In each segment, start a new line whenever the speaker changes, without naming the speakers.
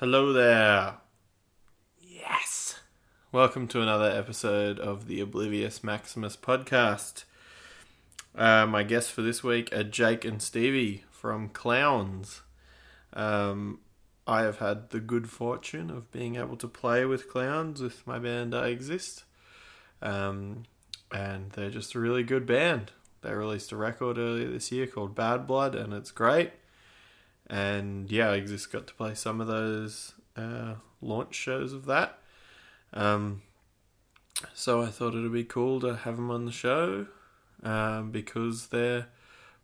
Hello there. Yes. Welcome to another episode of the Oblivious Maximus podcast. Uh, my guests for this week are Jake and Stevie from Clowns. Um, I have had the good fortune of being able to play with Clowns with my band I Exist. Um, and they're just a really good band. They released a record earlier this year called Bad Blood, and it's great. And yeah, I just got to play some of those uh, launch shows of that. Um, so I thought it'd be cool to have them on the show um, because they're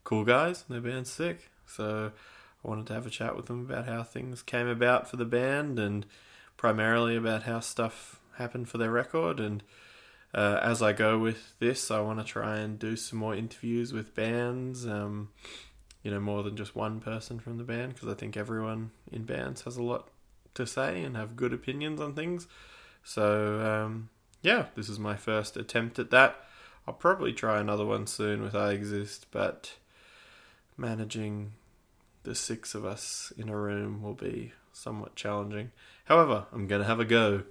cool guys and their band's sick. So I wanted to have a chat with them about how things came about for the band and primarily about how stuff happened for their record. And uh, as I go with this, I want to try and do some more interviews with bands. Um, you know, more than just one person from the band because I think everyone in bands has a lot to say and have good opinions on things. So, um, yeah, this is my first attempt at that. I'll probably try another one soon with I Exist, but managing the six of us in a room will be somewhat challenging. However, I'm going to have a go.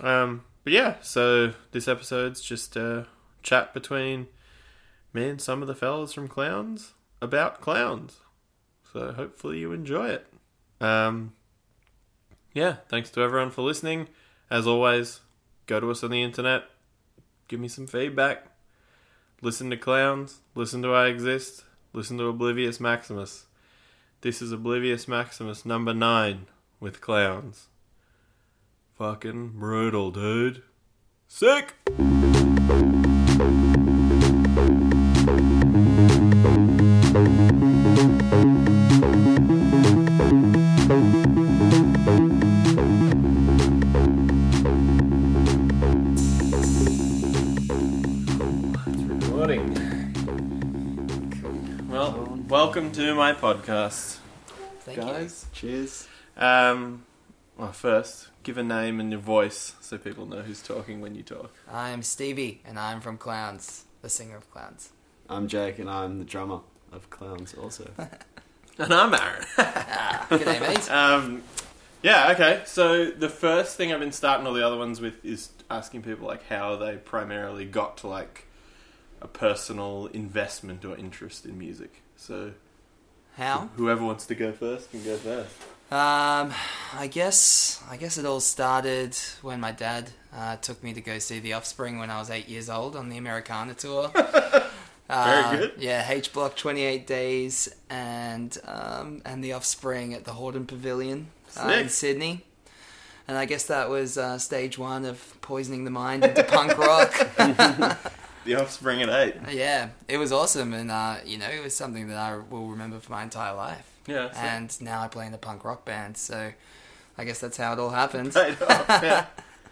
Um, but yeah, so this episode's just a chat between me and some of the fellas from Clowns about clowns. So hopefully you enjoy it. Um, yeah, thanks to everyone for listening. As always, go to us on the internet, give me some feedback. Listen to Clowns, listen to I Exist, listen to Oblivious Maximus. This is Oblivious Maximus number 9 with Clowns. Fucking brutal, dude. Sick! My podcast,
Thank
guys.
Cheers.
Um, well, first, give a name and your voice so people know who's talking when you talk.
I'm Stevie, and I'm from Clowns, the singer of Clowns.
I'm Jake, and I'm the drummer of Clowns. Also,
And I'm Aaron.
Ah, G'day, mate.
um, yeah, okay. So the first thing I've been starting all the other ones with is asking people like how they primarily got to like a personal investment or interest in music. So
How?
whoever wants to go first can go first.
Um, I guess I guess it all started when my dad uh, took me to go see The Offspring when I was eight years old on the Americana tour. Uh,
good.
Yeah, H Block, Twenty Eight Days, and um, and The Offspring at the Hordern Pavilion uh, in Sydney. And I guess that was uh, stage one of poisoning the mind into punk rock.
The Offspring at eight.
Yeah, it was awesome, and uh, you know, it was something that I will remember for my entire life.
Yeah. sick.
And now I play in a punk rock band, so I guess that's how it all happened.
Paid off, yeah.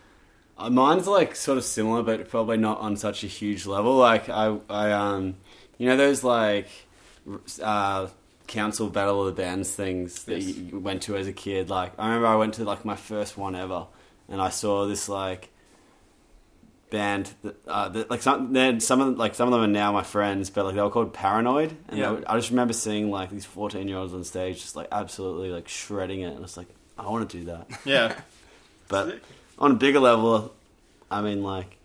uh, mine's like sort of similar, but probably not on such a huge level. Like I, I um, you know those like uh, council battle of the bands things that
Yes.
you went to as a kid. Like I remember I went to like my first one ever, and I saw this like band that, uh, that like some then some of them, like some of them are now my friends, but like they were called Paranoid, and
Yeah.
I just remember seeing like these fourteen year olds on stage just like absolutely like shredding it, and it's like I want to do that.
Yeah.
But
Sick.
on a bigger level, I mean, like,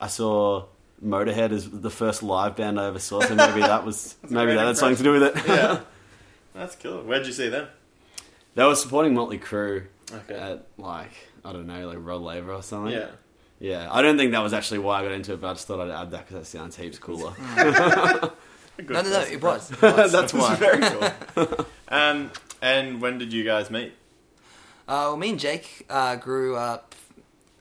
I saw Motorhead as the first live band I ever saw, so maybe that was maybe that had something to do with it.
Yeah. That's cool. Where'd you see them?
they were supporting Motley Crue
Okay.
at like I don't know, like Rod Laver or something.
yeah.
Yeah. I don't think that was actually why I got into it, but I just thought I'd add that because that sounds heaps cooler.
No, no, no, it was. It was.
That's why.
very cool. um, and when did you guys meet?
Uh, well, me and Jake uh, grew up,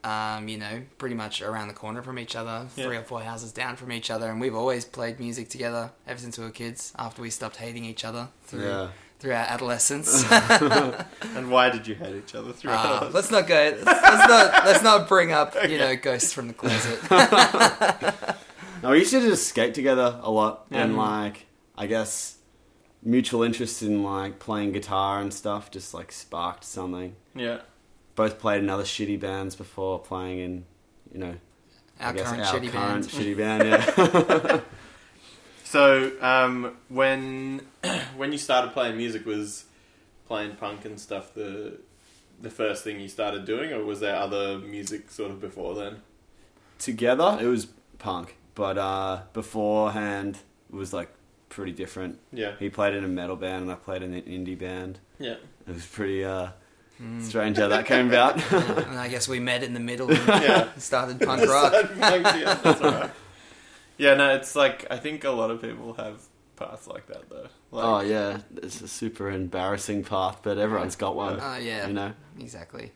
um, you know, pretty much around the corner from each other,
Yeah.
three or four houses down from each other, and we've always played music together ever since we were kids. After we stopped hating each other through
yeah.
Through our adolescence.
And why did you hate each other throughout?
Uh, let's not go. Let's, let's not. Let's not bring up, you know, ghosts from the closet.
No, we used to just skate together a lot,
Yeah.
and like I guess mutual interest in like playing guitar and stuff just like sparked something.
yeah.
both played in other shitty bands before playing in, you know, I
Our
guess
current
our
shitty
current
band.
shitty band. Yeah,
So um, when when you started playing music, was playing punk and stuff the the first thing you started doing, or was there other music sort of before then?
Together, it was punk, but uh, beforehand it was like pretty different.
Yeah,
He played in a metal band, and I played in an indie band.
yeah,
It was pretty uh, strange how that came about.
and I guess we met in the middle and
yeah.
started punk rock.
yeah, that's alright. Yeah, no, it's like I think a lot of people have paths like that though. Like,
oh yeah, it's a super embarrassing path, but everyone's got one.
Oh yeah,
You know.
exactly.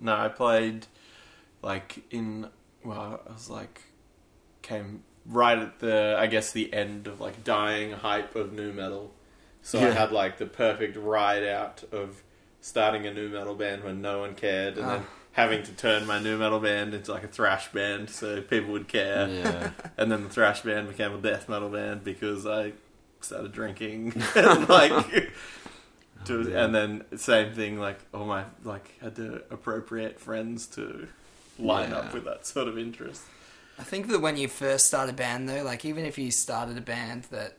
No, I played like in well, I was like came right at the I guess the end of like dying hype of new metal. So I had like the perfect ride out of starting a new metal band when no one cared and then
Ah.
Having to turn my new metal band into like a thrash band so people would care.
Yeah.
And then the thrash band became a death metal band because I started drinking and like to,
Oh,
and then same thing like all my like had to appropriate friends to line up with that sort of interest.
I think that when you first start a band, though, like even if you started a band that,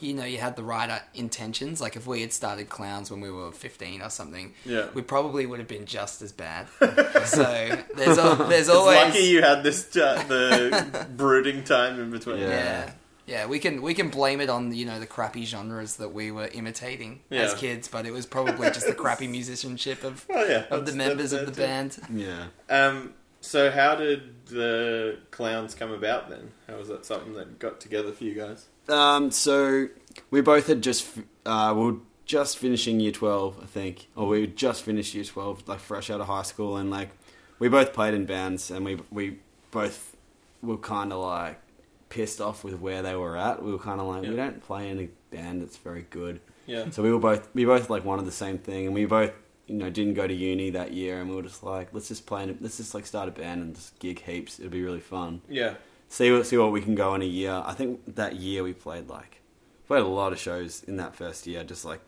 you know, you had the right uh, intentions, like if we had started Clowns when we were 15 or something,
Yeah.
we probably would have been just as bad. so there's, al- there's
It's
always.
lucky you had this uh, the brooding time in between.
Yeah.
Yeah. Yeah, we can we can blame it on you know the crappy genres that we were imitating as kids, but it was probably just the crappy musicianship of
Well, yeah,
of the members of the
there
band.
yeah.
Um, so how did the clowns come about then? How was that something that got together for you guys?
Um, so we both had just uh, we were just finishing year twelve, I think, or we just finished year twelve, like fresh out of high school, and like we both played in bands, and we we both were kind of like pissed off with where they were at. We were kind of like, we don't play in a band that's very good.
Yeah.
So we were both we both like wanted the same thing, and we both you know didn't go to uni that year, and we were just like, let's just play, in, let's just like start a band and just gig heaps. It'd be really fun
Yeah.
See what see what we can go in a year. I think that year we played like played a lot of shows in that first year. Just like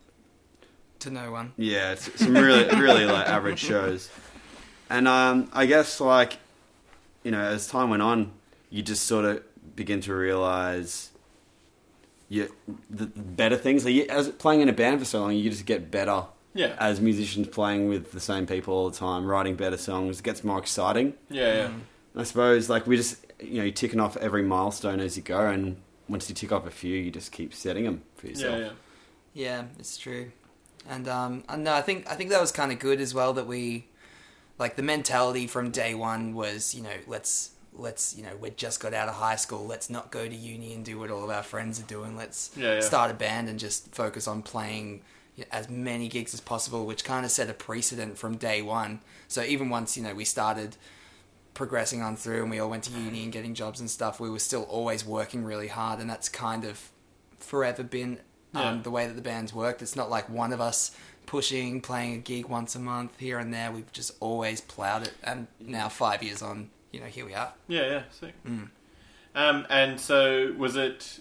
To no one.
yeah, it's some really really like average shows. And um, I guess like you know as time went on, you just sort of begin to realize you the, the better things. Like, you, as playing in a band for so long, you just get better
Yeah.
as musicians playing with the same people all the time, writing better songs. It gets more exciting.
Yeah. Yeah.
I suppose like we just you know you're ticking off every milestone as you go, and once you tick off a few, you just keep setting them for yourself.
Yeah.
Yeah, yeah it's true. And um, and no, I think I think that was kind of good as well that we, like the mentality from day one was you know let's let's you know we just got out of high school let's not go to uni and do what all of our friends are doing let's
Yeah, yeah.
start a band and just focus on playing as many gigs as possible which kind of set a precedent from day one so even once you know we started progressing on through and we all went to uni and getting jobs and stuff we were still always working really hard and that's kind of forever been um,
Yeah.
the way that the band's worked. It's not like one of us pushing, playing a gig once a month here and there. We've just always ploughed it, and now five years on, you know, here we are.
Yeah, yeah, sick. Um, and so was it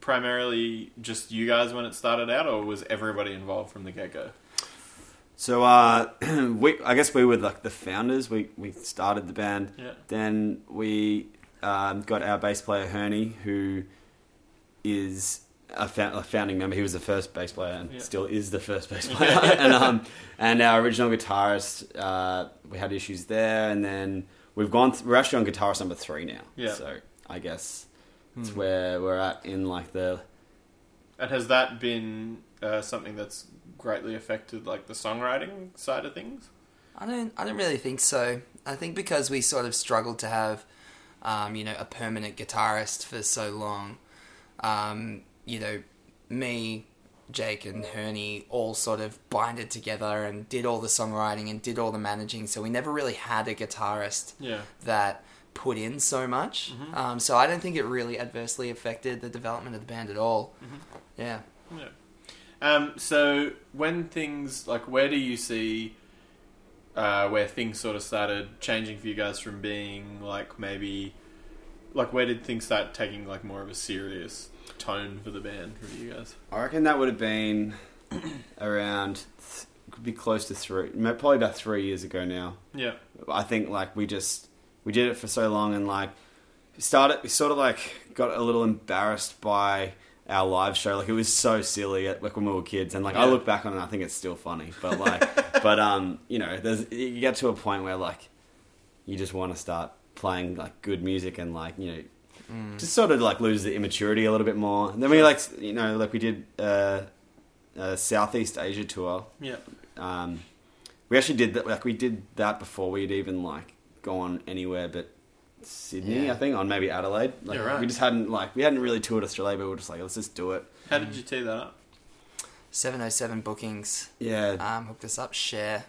primarily just you guys when it started out, or was everybody involved from the get go?
So uh, we I guess we were like the founders. We we started the band.
Yeah.
Then we um, got our bass player Herney, who is a, fou- a founding member. He was the first bass player and
Yeah.
still is the first bass player. and um, and our original guitarist, uh, we had issues there, and then we've gone. Th- we're actually on guitarist number three now.
Yeah.
So I guess it's where we're at in like the
And has that been uh, something that's greatly affected like the songwriting side of things?
I don't, I don't really think so. I think because we sort of struggled to have, um, you know, a permanent guitarist for so long. Um, you know, me, Jake, and Herney all sort of binded together and did all the songwriting and did all the managing. So we never really had a guitarist
Yeah.
that put in so much. Um, so I don't think it really adversely affected the development of the band at all. Yeah.
Yeah. Um, so when things like where do you see uh, where things sort of started changing for you guys from being like maybe like where did things start taking like more of a serious tone for the band for you guys?
I reckon that would have been around, th- could be close to three, probably about three years ago now.
Yeah.
I think like we just we did it for so long and like started we sort of like got a little embarrassed by our live show. Like it was so silly, at, like when we were kids, and like I look back on it, I think it's still funny. But like, but um, you know, there's you get to a point where like you just want to start playing like good music and like you know just sort of like lose the immaturity a little bit more. And then we like you know like we did uh, a Southeast Asia tour.
Yeah.
Um, we actually did that like we did that before we'd even like gone anywhere but Sydney,
Yeah.
I think, on maybe Adelaide. Like
Yeah, right.
we just hadn't like we hadn't really toured Australia, but we were just like let's just do it.
How did you tee that up?
707 bookings
Yeah.
um, hooked us up. Share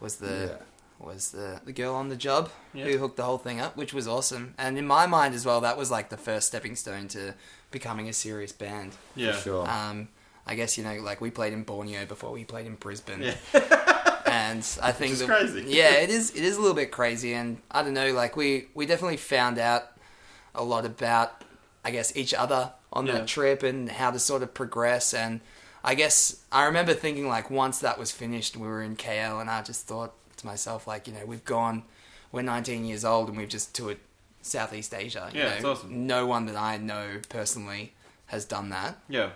was the
Yeah.
was the, the girl on the job
Yeah.
who hooked the whole thing up, which was awesome. And in my mind as well, that was like the first stepping stone to becoming a serious band.
Yeah.
For sure.
Um, I guess you know, like we played in Borneo before we played in Brisbane,
Yeah.
and I think the-
crazy.
Yeah, it is. It is a little bit crazy, and I don't know. Like we we definitely found out a lot about, I guess, each other on
Yeah.
that trip and how to sort of progress. And I guess I remember thinking like once that was finished, we were in KL, and I just thought to myself like, you know, we've gone, we're 19 years old, and we've just toured Southeast Asia. You
Yeah,
know?
it's awesome.
No one that I know personally has done that
Yeah.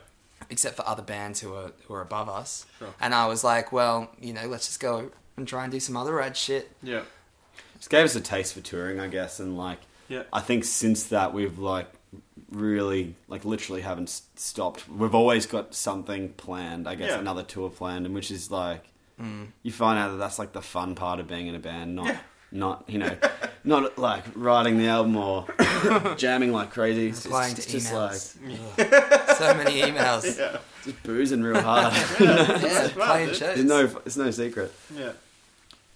Except for other bands who are who are above us.
Sure.
And I was like, well, you know, let's just go and try and do some other rad shit.
Yeah.
Just gave us a taste for touring, I guess, and like
Yeah.
I think since that we've like really like literally haven't stopped. We've always got something planned. I guess
Yeah.
another tour planned, and which is like mm. you find out that that's like the fun part of being in a band, not
Yeah.
Not you know not like writing the album or jamming like crazy. It's
Replying
just,
to
it's just like
Ugh. so many emails.
Yeah.
just boozing real hard.
yeah,
smart,
playing
dude.
shows.
There's no it's no secret.
Yeah.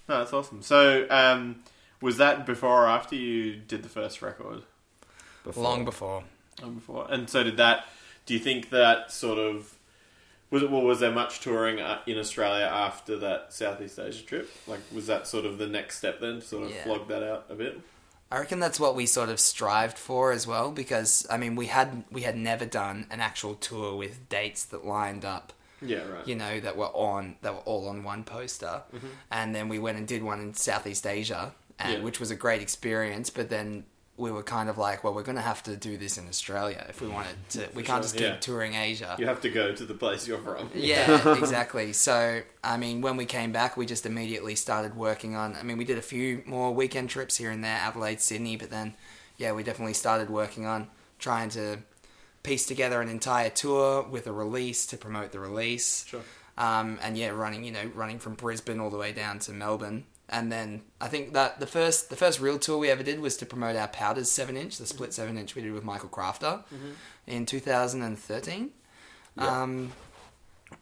No, that's awesome. So, um, was that before or after you did the first record?
Before.
Long before.
Long before. And so, did that? Do you think that sort of was it? Well, was there much touring uh, in Australia after that Southeast Asia trip? Like, was that sort of the next step then to sort of
Yeah.
flog that out a bit?
I reckon that's what we sort of strived for as well, because I mean, we had we had never done an actual tour with dates that lined up.
Yeah, right.
you know, that were on that were all on one poster, and then we went and did one in Southeast Asia, and
Yeah.
which was a great experience. But then we were kind of like, well, we're going to have to do this in Australia if we wanted to. We can't
sure,
just keep
yeah.
touring Asia.
You have to go to the place you're from.
Yeah, exactly. So, I mean, when we came back, we just immediately started working on. I mean, we did a few more weekend trips here and there, Adelaide, Sydney, but then, yeah, we definitely started working on trying to piece together an entire tour with a release to promote the release.
Sure.
Um, and yeah, running, you know, running from Brisbane all the way down to Melbourne. And then I think that the first the first real tour we ever did was to promote our Powders seven inch, the split seven inch we did with Michael Crafter in 2013. Um,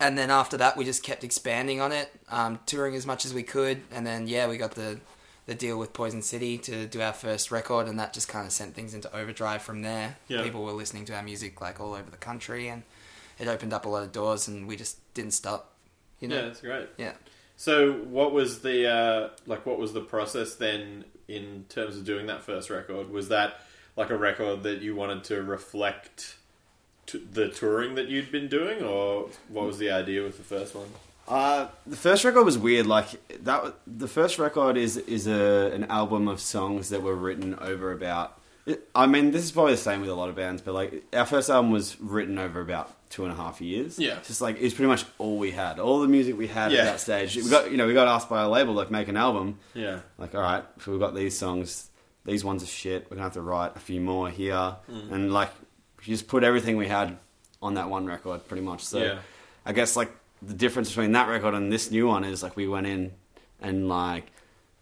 and then after that, we just kept expanding on it, um, touring as much as we could. And then yeah, we got the the deal with Poison City to do our first record, and that just kind of sent things into overdrive from there.
Yeah.
People were listening to our music like all over the country, and it opened up a lot of doors, and we just didn't stop. You know,
Yeah, that's great.
yeah.
So, what was the uh, like? What was the process then in terms of doing that first record? Was that like a record that you wanted to reflect t- the touring that you'd been doing, or what was the idea with the first one?
Uh, the first record was weird. Like that, the first record is is a an album of songs that were written over about. I mean, this is probably the same with a lot of bands, but like our first album was written over about two and a half years.
Yeah.
just like it's pretty much all we had, all the music we had
Yeah.
at that stage. We got you know we got asked by a label like make an album.
Yeah,
Like all right, so we've got these songs. These ones are shit. We're gonna have to write a few more here, mm. and like we just put everything we had on that one record, pretty much. So
Yeah.
I guess like the difference between that record and this new one is like we went in and like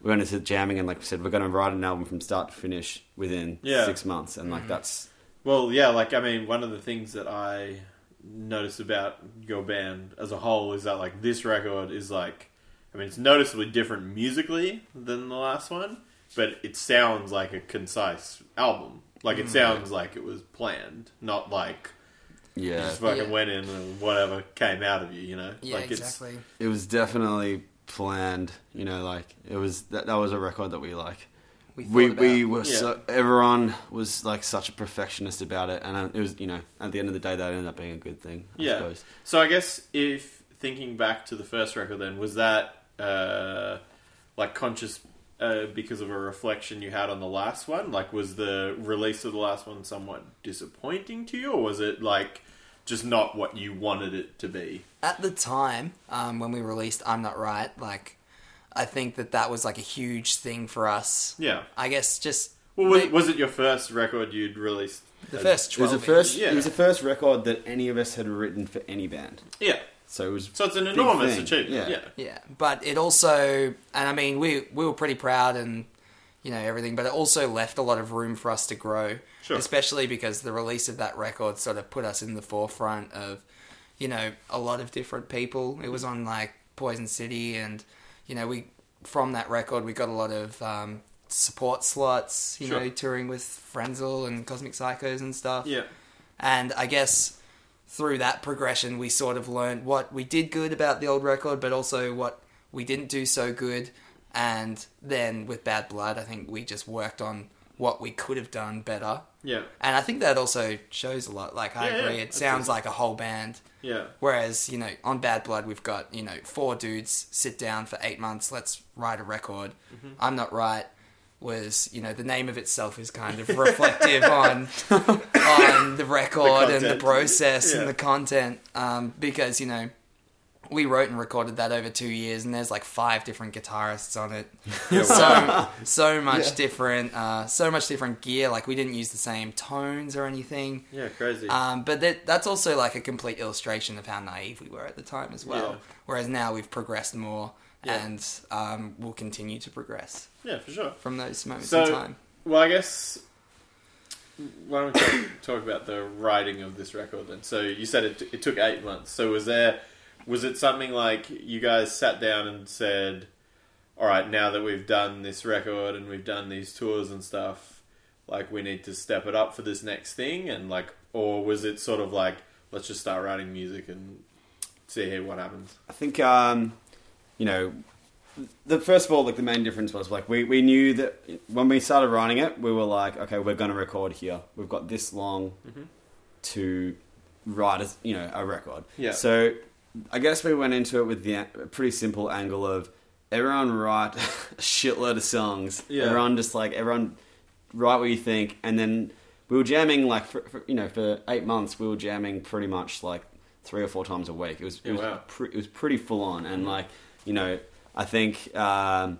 we went into jamming and like we said we're going to write an album from start to finish within
Yeah.
six months and like mm-hmm. that's
Well, yeah, like I mean, one of the things that I noticed about your band as a whole is that like this record is like, I mean, it's noticeably different musically than the last one, but it sounds like a concise album. Like it hmm. sounds like it was planned, not like you
yeah
just fucking
Yeah.
went in and whatever came out of you. You know,
Yeah,
like
exactly.
it was definitely planned you know like it was that, that was a record that we like
We
we we were
Yeah.
so everyone was like such a perfectionist about it and uh, it was you know at the end of the day that ended up being a good thing I
Yeah.
suppose.
So I guess if thinking back to the first record, then was that uh, like conscious uh, because of a reflection you had on the last one? Like, was the release of the last one somewhat disappointing to you, or was it like just not what you wanted it to be.
At the time, um, when we released "I'm Not Right," like I think that that was like a huge thing for us.
Yeah.
I guess just
Well, was,
They-
was it your first record you'd released?
the
as-
first
It was
twelve.
the first.
Yeah.
It was the first record that any of us had written for any band.
Yeah.
So it was.
So it's an
Big
enormous
thing,
achievement.
yeah.
Yeah.
Yeah, but it also, and I mean, we we were pretty proud and you know everything, but it also left a lot of room for us to grow,
Sure.
especially because the release of that record sort of put us in the forefront of you know a lot of different people. It was on like Poison City, and you know we from that record we got a lot of um, support slots, you
Sure.
know, touring with Frenzal and Cosmic Psychos and stuff.
Yeah.
And I guess through that progression, we sort of learned what we did good about the old record, but also what we didn't do so good. And then with Bad Blood, I think we just worked on what we could have done better.
Yeah.
And I think that also shows a lot. Like, I
Yeah, yeah,
agree, it sounds like a whole band.
Yeah.
Whereas, you know, on Bad Blood, we've got, you know, four dudes sit down for eight months, let's write a record.
Mm-hmm.
I'm Not Right was, you know, the name of itself is kind of reflective on on the record and the process
Yeah.
and the content. Um, because, you know, we wrote and recorded that over two years, and there's like five different guitarists on it. so so much different, uh, so much different gear. Like we didn't use the same tones or anything.
Yeah. Crazy.
Um, but that, that's also like a complete illustration of how naive we were at the time as well.
Yeah.
Whereas now we've progressed more
Yeah.
and um, we'll continue to progress
yeah, for sure.
from those moments
So-
in time.
Well, I guess why don't we talk, talk about the writing of this record then? So you said it, it took eight months. So was there was it something like you guys sat down and said, "All right, now that we've done this record and we've done these tours and stuff, like we need to step it up for this next thing," and like, or was it sort of like, "Let's just start writing music and see here what happens"?
I think, um, you know, the first of all, like the main difference was like we, we knew that when we started writing it, we were like, okay, we're going to record here. We've got this long to write, a, you know, a record.
Yeah.
So I guess we went into it with the a pretty simple angle of everyone write a shitload of songs.
Yeah.
Everyone just like everyone write what you think, and then we were jamming like for, for, you know for eight months we were jamming pretty much like three or four times a week. It was it
Yeah,
was
wow.
pre- it was pretty full on, and like you know I think um,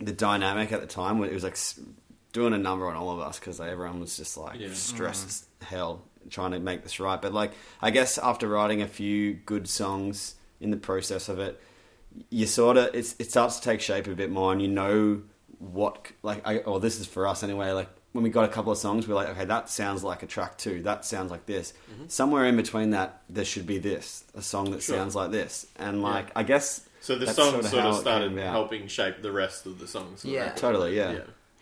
the dynamic at the time it was like doing a number on all of us because everyone was just like
Yeah.
stressed as hell trying to make this right. But like I guess after writing a few good songs in the process of it, you sort of it's, it starts to take shape a bit more, and you know what like I or this is for us anyway. Like when we got a couple of songs, we're like, okay, that sounds like a track two. That sounds like this. Mm-hmm. Somewhere in between that, there should be this a song that
Sure.
sounds like this, and like
Yeah.
I guess
So the song
sorta
sort of started helping shape the rest of the songs.
Yeah.
record.
totally yeah.
yeah.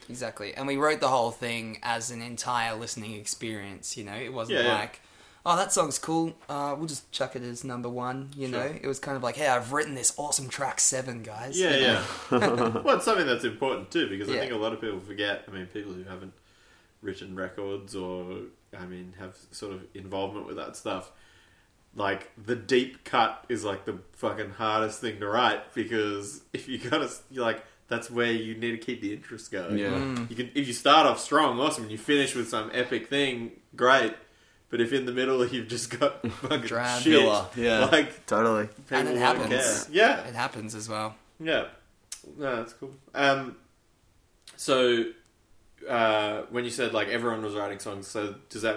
Exactly. And we wrote the whole thing as an entire listening experience, you know? It wasn't
Yeah, yeah.
like, oh, that song's cool. Uh, we'll just chuck it as number one, you know? It was kind of like, hey, I've written this awesome track seven, guys.
Yeah, yeah. well, it's something that's important too because I think a lot of people forget. I mean, people who haven't written records or, I mean, have sort of involvement with that stuff. Like the deep cut is like the fucking hardest thing to write because if you gotta, you're like that's where you need to keep the interest going.
Yeah.
Mm.
You can if you start off strong, awesome, and you finish with some epic thing, great. But if in the middle you've just got fucking
Drab.
shit,
Filler, yeah.
like
Totally.
And it happens.
care. Yeah,
It happens as well.
yeah, no, that's cool. Um, so uh, when you said like everyone was writing songs, so does that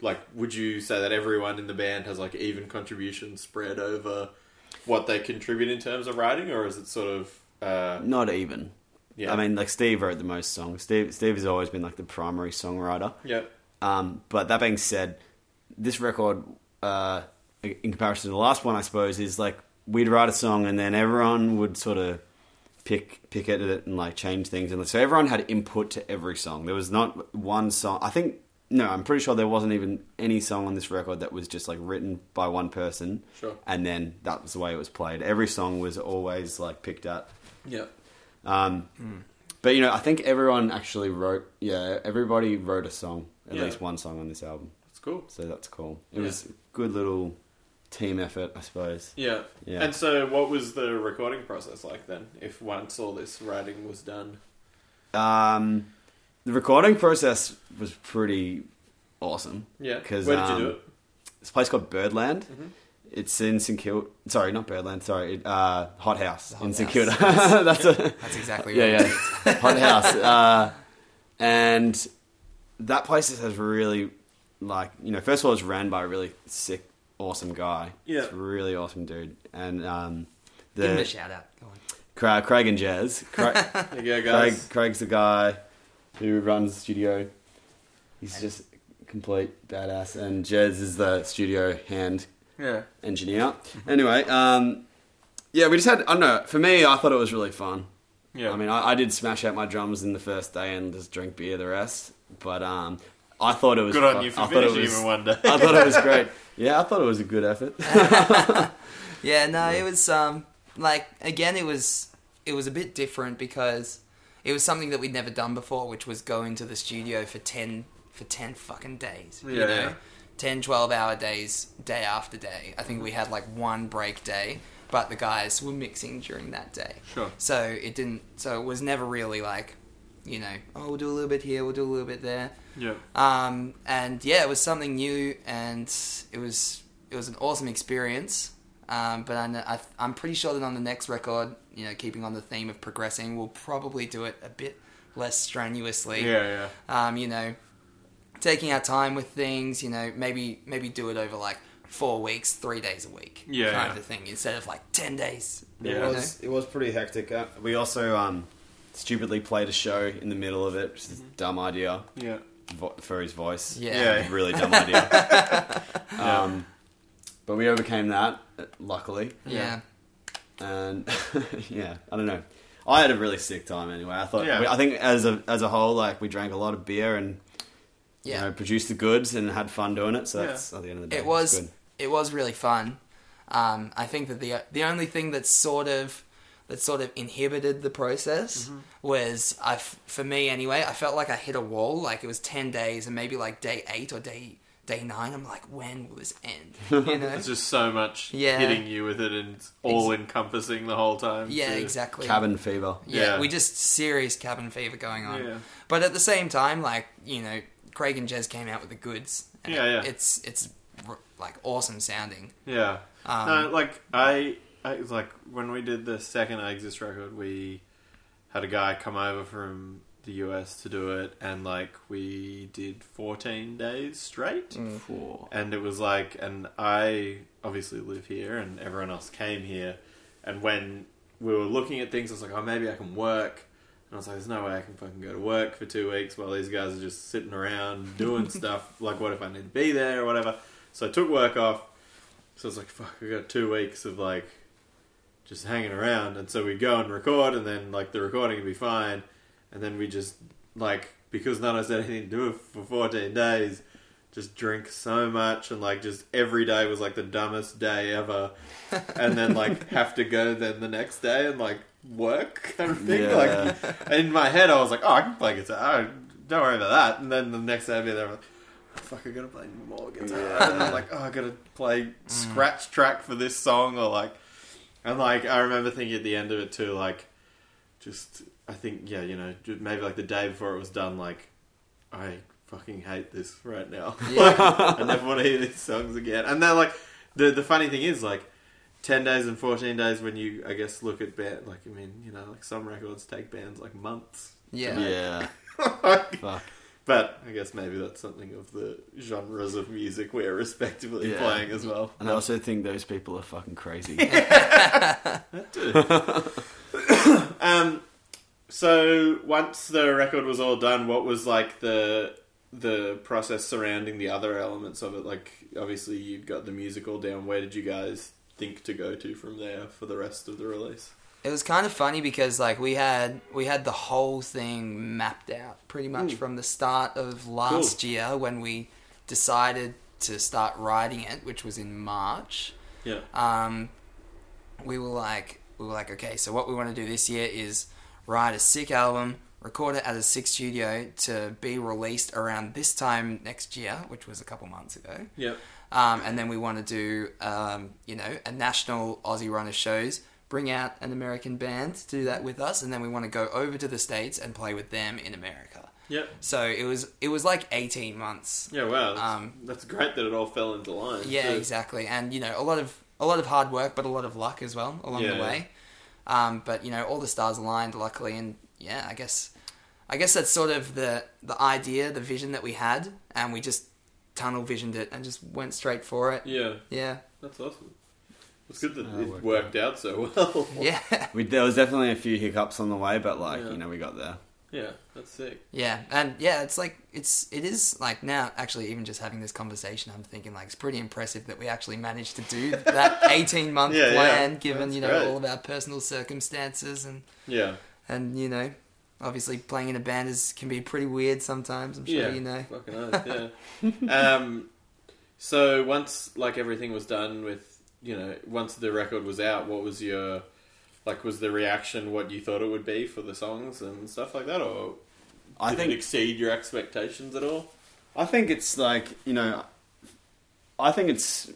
like would you say that everyone in the band has like even contributions spread over what they contribute in terms of writing, or is it sort of uh,
Not even.
yeah?
I mean, like Steve wrote the most songs. Steve Steve has always been like the primary songwriter.
yeah,
Um, but that being said, this record, uh, in comparison to the last one, I suppose, is like we'd write a song and then everyone would sort of pick pick at it and like change things, and so everyone had input to every song. There was not one song. I think no, I'm pretty sure there wasn't even any song on this record that was just like written by one person,
Sure.
and then that was the way it was played. Every song was always like picked at.
Yeah,
Um, But you know, I think everyone actually wrote. Yeah, everybody wrote a song, at
Yeah.
least one song on this album.
it's cool.
So that's cool. It
Yeah.
was a good little team effort, I suppose.
Yeah.
Yeah.
And so, what was the recording process like then? If once all this writing was done,
Um, the recording process was pretty awesome.
yeah.
'Cause,
Where did you
um,
do it?
it's a place called Birdland.
Mm-hmm.
It's in St Kilda. Sorry, not Birdland. Sorry, uh, Hot House
Hot
in St Kilda. That's a
That's exactly
yeah,
right.
yeah. Hot House. Uh, and that place has really, like, you know, first of all, it's ran by a really sick, awesome guy.
Yeah.
It's a really awesome dude. And um,
Give him a
the
shout out. Go on.
Craig, Craig and Jez. Craig,
There you go,
Craig,
guys.
Craig's the guy who runs the studio. He's just complete badass. And Jez is the studio hand
Yeah.
engineer. Anyway, um, yeah, we just had, I don't know, for me, I thought it was really fun.
Yeah.
I mean, I, I did smash out my drums in the first day and just drink beer the rest. But um, I thought it was
good on you for
I thought it
finishing
was,
even one day.
I thought it was great. Yeah, I thought it was a good effort.
Yeah, no, it was um like again it was it was a bit different because it was something that we'd never done before, which was go into the studio for ten for ten fucking days. you know?
yeah.
10, 12 hour days, day after day. I think we had like one break day, but the guys were mixing during that day.
Sure.
So it didn't so it was never really like, you know, oh we'll do a little bit here, we'll do a little bit there.
yeah.
Um, and yeah, it was something new, and it was it was an awesome experience. Um, but I, I'm pretty sure that on the next record, you know, keeping on the theme of progressing, we'll probably do it a bit less strenuously.
Yeah, yeah.
Um, you know, taking our time with things. You know, maybe maybe do it over like four weeks, three days a week,
Yeah,
kind
yeah.
of a thing, instead of like ten days.
Yeah.
It was it was pretty hectic. Uh, we also um, stupidly played a show in the middle of it, which is a dumb idea
Yeah.
vo- for his voice.
Yeah.
Yeah.
really dumb idea. um, but we overcame that, uh, luckily.
yeah.
and yeah, I don't know. I had a really sick time anyway. I thought,
Yeah.
I think as a as a whole, like we drank a lot of beer and
Yeah.
you know produced the goods and had fun doing it. So
Yeah.
that's at the end of the day,
it was
good.
it was really fun. Um, I think that the the only thing that sort of that sort of inhibited the process
Mm-hmm.
was I f- for me anyway. I felt like I hit a wall. Like it was ten days, and maybe like day eight or day day nine. I'm like, when will this end? You know?
It's just so much
Yeah.
hitting you with it and it's all encompassing the whole time.
yeah,
too.
exactly.
cabin fever.
Yeah,
Yeah.
we just serious cabin fever going on.
Yeah.
But at the same time, like you know, Craig and Jez came out with the goods. and
Yeah,
it-
yeah.
It's it's like awesome sounding.
Yeah.
Um,
no, like I, I like when we did the second I Exist record, we had a guy come over from the US to do it, and like we did 14 days straight,
Mm.
Four.
and it was like, and I obviously live here, and everyone else came here, and when we were looking at things, I was like, oh, maybe I can work. And I was like, there's no way I can fucking go to work for two weeks while these guys are just sitting around doing stuff. Like, what if I need to be there or whatever? So I took work off. So I was like, fuck, I got two weeks of like just hanging around. And so we'd go and record, and then like the recording would be fine. And then we just, like, because none of us had anything to do for 14 days, just drink so much. And like, just every day was like the dumbest day ever. and then like have to go then the next day and like work kind of thing.
Yeah.
Like, in my head, I was like, oh, I can play guitar. Oh, Don't worry about that. And then the next day I'd be there, like, oh, fuck, I gotta play more guitar.
Yeah.
And I'm like, oh, I gotta play mm. scratch track for this song, or like, and like, I remember thinking at the end of it too, like, just, I think, yeah, you know, maybe like the day before it was done, like, I fucking hate this right now. like, I never want to hear these songs again. And they're like, the the funny thing is, like, 10 days and 14 days when you, I guess, look at band, like, I mean, you know, like some records take bands like months.
Yeah.
Yeah. Fuck.
But I guess maybe that's something of the genres of music we're respectively
Yeah.
playing as well.
And I also think those people are fucking crazy.
Um, so once the record was all done, what was like the the process surrounding the other elements of it? Like, obviously, you've got the music all down. Where did you guys think to go to from there for the rest of the release?
It was kind of funny because like we had we had the whole thing mapped out pretty much
Mm.
from the start of last year when we decided to start writing it, which was in March.
Yeah,
Um, we were like we were like okay, so what we want to do this year is write a sick album, record it at a six studio to be released around this time next year, which was a couple months ago.
yeah,
Um, and then we want to do, um, you know, a national Aussie run of shows, bring out an American band to do that with us, and then we want to go over to the states and play with them in America.
Yep.
So it was it was like eighteen months.
Yeah, wow. That's,
Um,
that's great that it all fell into line.
Yeah,
too.
exactly, and you know a lot of a lot of hard work, but a lot of luck as well along
Yeah.
the way. Um, but you know all the stars aligned, luckily, and yeah, I guess I guess that's sort of the the idea, the vision that we had, and we just tunnel visioned it and just went straight for it.
Yeah,
Yeah,
that's awesome. It's good that
Uh,
it
worked
worked out so well.
yeah,
We, there was definitely a few hiccups on the way, but like
Yeah.
you know, we got there.
yeah, that's sick.
yeah, and yeah, it's like it's it is like now actually even just having this conversation, I'm thinking like it's pretty impressive that we actually managed to do that 18 month
Yeah, yeah.
plan, given
That's
you know
great.
all of our personal circumstances and
Yeah.
And you know obviously playing in a band is can be pretty weird sometimes i'm sure
yeah.
you know
Fucking oath, yeah. um, so once like everything was done with, you know, once the record was out, what was your like? Was the reaction what you thought it would be for the songs and stuff like that, or
I
did
think
it exceed your expectations at all?
I think it's like you know, I think it's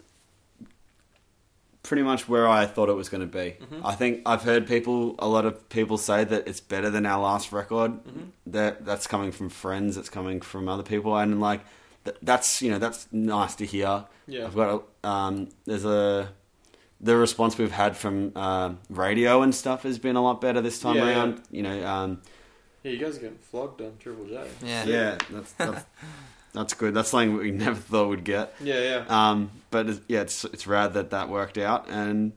pretty much where I thought it was going to be. I think I've heard people, a lot of people say that it's better than our last record. That that's coming from friends. It's coming from other people, and like th- that's you know that's nice to hear.
Yeah.
I've got a, um, there's a the response we've had from uh, radio and stuff has been a lot better this time
Yeah, yeah.
around. You know. Um,
Yeah, you guys are getting flogged on Triple J.
yeah
yeah, that's, that's that's good. That's something we never thought we'd get.
Yeah, yeah.
Um, but it's, yeah, it's it's rad that that worked out, and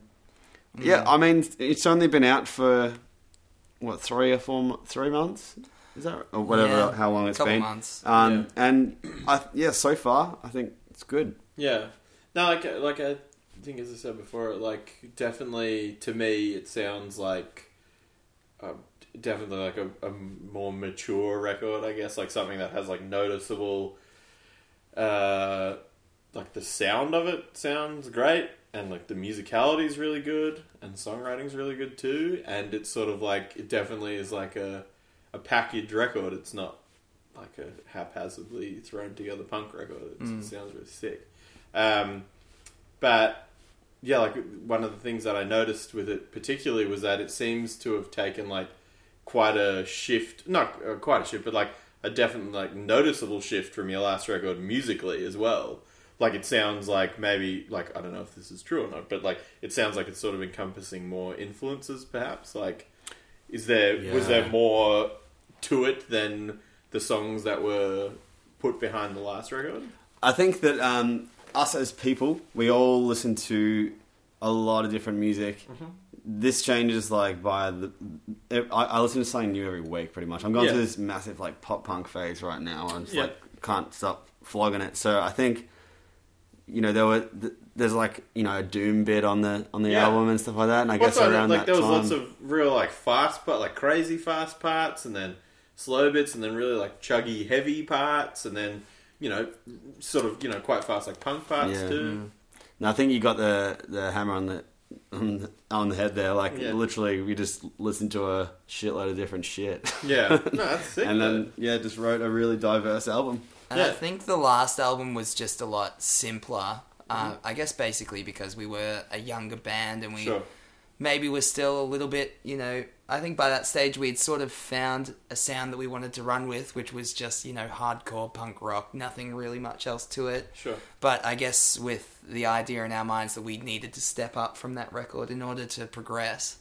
yeah, I mean, it's only been out for what three or four, three months, is that or whatever?
Yeah,
how long it's
couple
been?
months
Um, and I yeah, so far I think it's good.
Yeah. No, like like I think as I said before, like definitely to me it sounds like uh, definitely like a, a more mature record, I guess, like something that has like noticeable uh like the sound of it sounds great and like the musicality is really good and songwriting's really good too and it's sort of like it definitely is like a a packaged record. It's not like a haphazardly thrown together punk record. It's, it sounds really sick. Um, but yeah, like one of the things that I noticed with it particularly was that it seems to have taken like quite a shift, not uh, quite a shift, but like a definite like noticeable shift from your last record musically as well. Like it sounds like maybe like I don't know if this is true or not, but like it sounds like it's sort of encompassing more influences perhaps. Like is there was there more to it than the songs that were put behind the last record?
I think that um, us as people, we all listen to a lot of different music. This changes like by the. I, I listen to something new every week, pretty much. I'm going
Yeah.
through this massive like pop punk phase right now. and I'm just
Yeah.
like can't stop flogging it. So I think, you know, there were th- there's like you know a doom bit on the on the
Yeah.
album and stuff like that. And I
What's
guess around
like
that
there was
time,
lots of real like fast but like crazy fast parts and then slow bits and then really like chuggy heavy parts and then you know sort of you know quite fast like punk parts too mm.
No, I think you got the the hammer on the on the, on the head there. Like
Yeah.
literally, we just listened to a shitload of different shit.
yeah no that's sick
and
though.
then yeah, just wrote a really diverse album.
and i think the last album was just a lot simpler uh, i guess basically because we were a younger band and we
sure
maybe we're still a little bit, you know, I think by that stage we'd sort of found a sound that we wanted to run with, which was just, you know, hardcore punk rock, nothing really much else to it.
sure
But I guess with the idea in our minds that we needed to step up from that record in order to progress,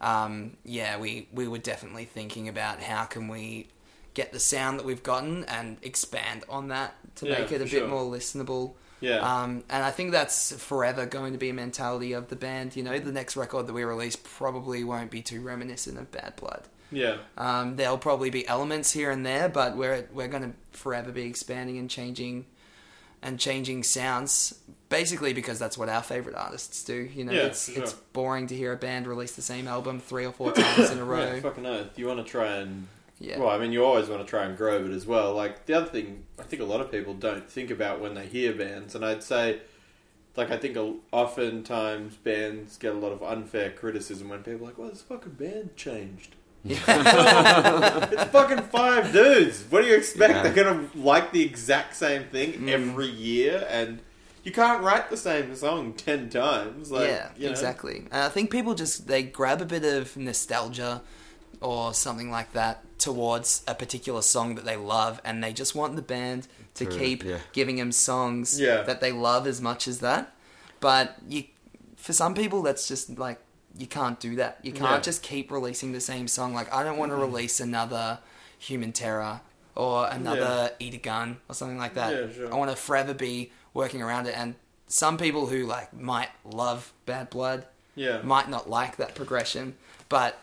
um, yeah, we, we were definitely thinking about how can we get the sound that we've gotten and expand on that to
Yeah,
make it a bit
sure.
more listenable.
Yeah
Um, and I think that's forever going to be a mentality of the band. You know, the next record that we release probably won't be too reminiscent of Bad Blood.
yeah
Um, there'll probably be elements here and there, but we're we're going to forever be expanding and changing and changing sounds. Basically, because that's what our favorite artists do. You know,
Yeah,
it's
for
it's boring to hear a band release the same album three or four times in a row.
yeah fucking oath you want to try and
Yeah.
well I mean you always want to try and grow it as well like the other thing I think a lot of people don't think about when they hear bands and I'd say like I think oftentimes bands get a lot of unfair criticism when people are like, "Well, this fucking band changed." it's fucking five dudes. What do you expect?
Yeah.
They're gonna like the exact same thing
Mm.
every year, and you can't write the same song ten times. Like,
yeah,
you know?
exactly. And I think people just they grab a bit of nostalgia or something like that towards a particular song that they love, and they just want the band to
True,
keep
yeah.
giving them songs
Yeah.
that they love as much as that. But you, for some people, that's just like you can't do that. You can't
Yeah.
just keep releasing the same song. Like I don't want to mm-hmm. release another Human Terror or another Eat a Gun or something like that.
Yeah, sure.
I want to forever be working around it. And some people who like might love Bad Blood
Yeah.
might not like that progression, but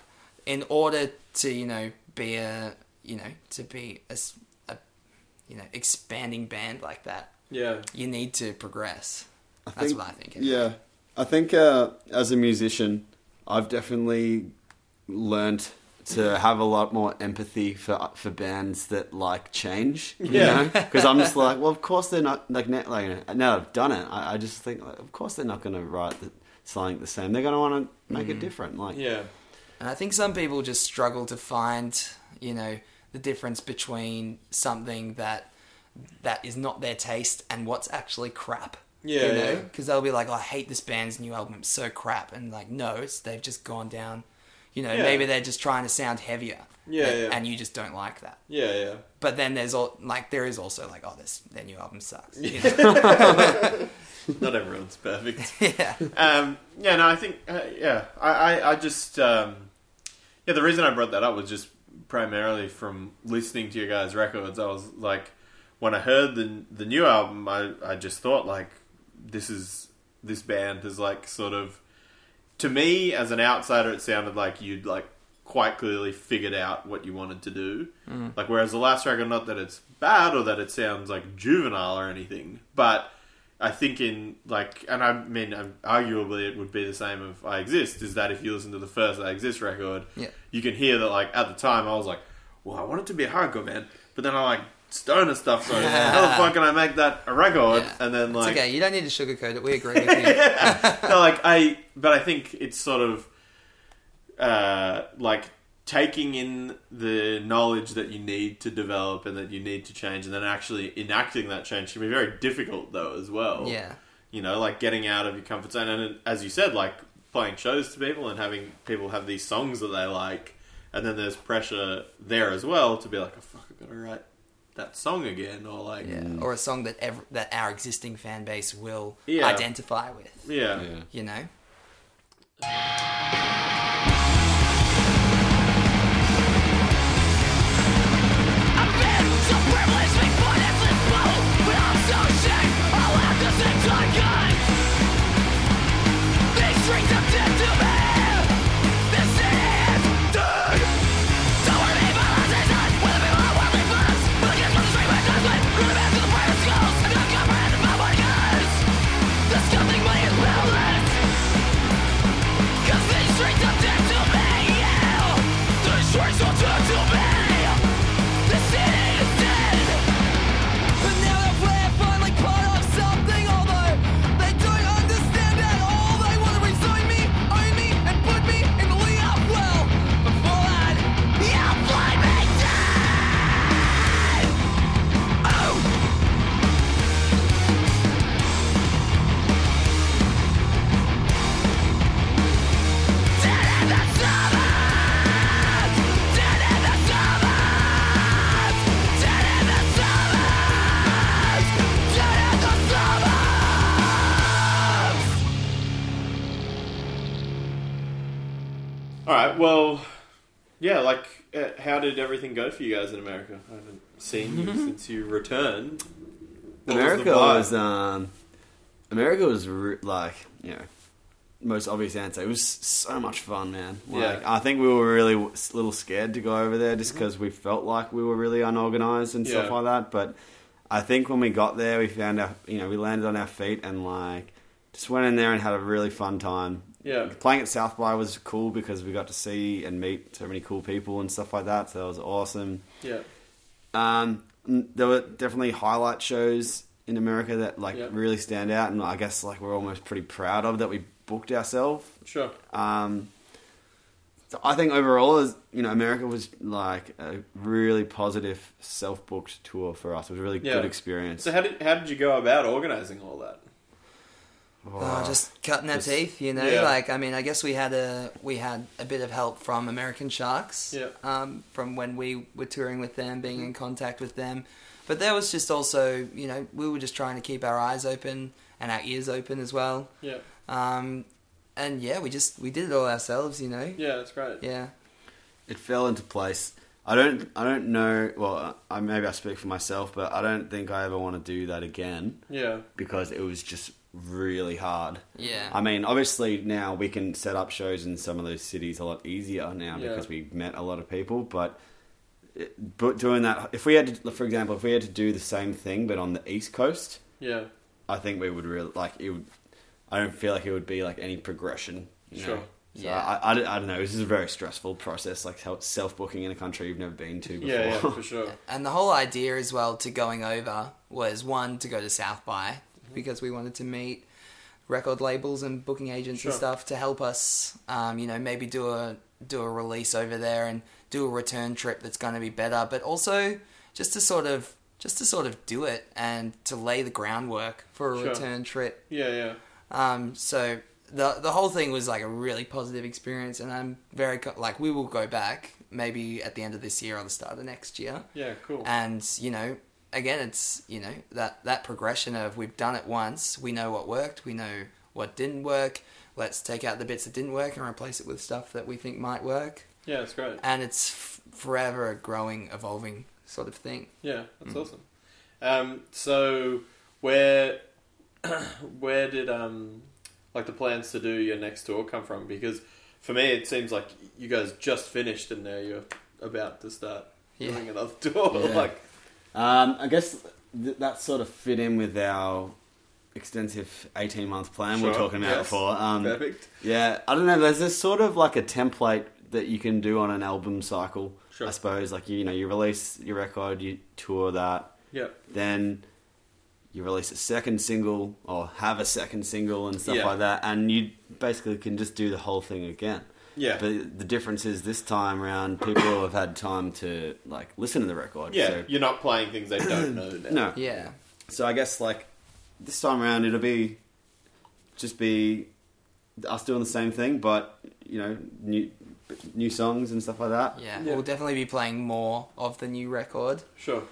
in order to you know be a you know to be a you know expanding band like that,
yeah.
you need to progress.
I
That's
think-
what I think.
Yeah, I think uh, as a musician, I've definitely learned to have a lot more empathy for for bands that like change. You
Yeah.
because I'm just like, well, of course they're not like now, like now I've done it. I, I just think, like, of course they're not going to write the, something the same. They're going to want to make it different. Like,
Yeah.
And I think some people just struggle to find, you know, the difference between something that that is not their taste and what's actually crap.
Yeah,
you know,
yeah.
because they'll be like, oh, "I hate this band's new album; it's so crap," and like, no, it's they've just gone down. You know,
Yeah.
maybe they're just trying to sound heavier.
Yeah,
and,
yeah.
and you just don't like that.
Yeah, yeah.
But then there's all like there is also like, oh, this their new album sucks. you know?
Not everyone's perfect.
yeah,
Um, yeah, no, I think, uh, yeah, I, I, I just, um, yeah, the reason I brought that up was just primarily from listening to your guys' records. I was like, when I heard the the new album, I, I just thought like, this is this band is like sort of, to me as an outsider, it sounded like you'd like quite clearly figured out what you wanted to do. Mm. Like, whereas the last record, not that it's bad or that it sounds like juvenile or anything, but I think in like, and I mean, um, arguably it would be the same if I Exist. Is that if you listen to the first I Exist record,
Yeah.
you can hear that like at the time I was like, well, I want it to be a hardcore band, but then I like stoner stuff. So how the fuck can I make that a record?
Yeah.
And then
it's
like,
okay. You don't need to sugarcoat it. We agree with you.
no, like I, but I think it's sort of uh, like taking in the knowledge that you need to develop and that you need to change, and then actually enacting that change can be very difficult though as well.
yeah.
you know, like getting out of your comfort zone, and as you said, like playing shows to people and having people have these songs that they like, and then there's pressure there as well to be like, oh fuck, I've got to write that song again, or like,
Yeah, or a song that ev- that our existing fan base will
Yeah.
identify with.
yeah.
yeah.
You know,
go for you guys in America? I haven't seen you since you returned. What
America
vibe?
was, um, America was re- like you know most obvious answer. It was so much fun, man. Like,
Yeah.
I think we were really a little scared to go over there just because we felt like we were really unorganized and stuff
Yeah.
like that. But I think when we got there, we found our you know we landed on our feet and like just went in there and had a really fun time.
yeah,
Playing at South by was cool because we got to see and meet so many cool people and stuff like that. So that was awesome.
yeah,
Um, there were definitely highlight shows in America that like
Yeah.
really stand out, and I guess like we're almost pretty proud of that we booked ourselves.
sure.
Um, so I think overall, is you know, America was like a really positive self-booked tour for us. It was a really
Yeah.
good experience.
So how did how did you go about organizing all that?
Oh, just cutting our
Just-
teeth, you know.
Yeah.
Like, I mean, I guess we had a we had a bit of help from American Sharks.
Yeah.
Um, from when we were touring with them, being in contact with them, but there was just also, you know, we were just trying to keep our eyes open and our ears open as well.
Yeah,
Um, and yeah, we just we did it all ourselves, you know.
yeah, that's great.
Yeah.
it fell into place. I don't I don't know. Well, I maybe I speak for myself, but I don't think I ever want to do that again
Yeah,
because it was just really hard.
Yeah.
I mean, obviously now we can set up shows in some of those cities a lot easier now
Yeah.
because we met a lot of people. But, it, but doing that, if we had to, for example, if we had to do the same thing but on the East Coast,
yeah,
I think we would really like it. Would, I don't feel like it would be like any progression. You
Sure.
Know? So
Yeah.
I, I, I don't know. This is a very stressful process, like self booking in a country you've never been to before.
yeah, yeah, for sure.
And the whole idea as well to going over was one to go to South by because we wanted to meet record labels and booking agents and stuff to help us, um, you know, maybe do a do a release over there and do a return trip that's going to be better, but also just to sort of just to sort of do it and to lay the groundwork for a
Sure.
return trip.
Yeah, yeah,
Um, so the the whole thing was like a really positive experience, and I'm very co- like we will go back maybe at the end of this year or the start of next year
yeah. Cool.
and you know again it's you know that that progression of we've done it once we know what worked we know what didn't work let's take out the bits that didn't work and replace it with stuff that we think might work
yeah, it's great.
and it's f- forever a growing evolving sort of thing
Yeah, that's awesome. Um, so where where did um like the plans to do your next tour come from? Because for me, it seems like you guys just finished and now you're about to start
Yeah.
doing another tour.
Yeah.
like,
Um, I guess th- that sort of fit in with our extensive 18 month plan we
Sure,
were talking about
yes.
before. Um,
perfect.
yeah, I don't know. There's this sort of like a template that you can do on an album cycle.
Sure.
I suppose like you, you know you release your record, you tour that,
Yeah,
then you release a second single or have a second single and stuff
Yeah.
like that, and you basically can just do the whole thing again.
Yeah,
But the difference is this time around, people have had time to like listen to the record.
yeah.
So,
You're not playing things they don't know. Now.
no,
yeah
So I guess like this time around it'll be just be us doing the same thing, but you know, new new songs and stuff like that.
yeah,
Yeah.
we'll definitely be playing more of the new record
Sure.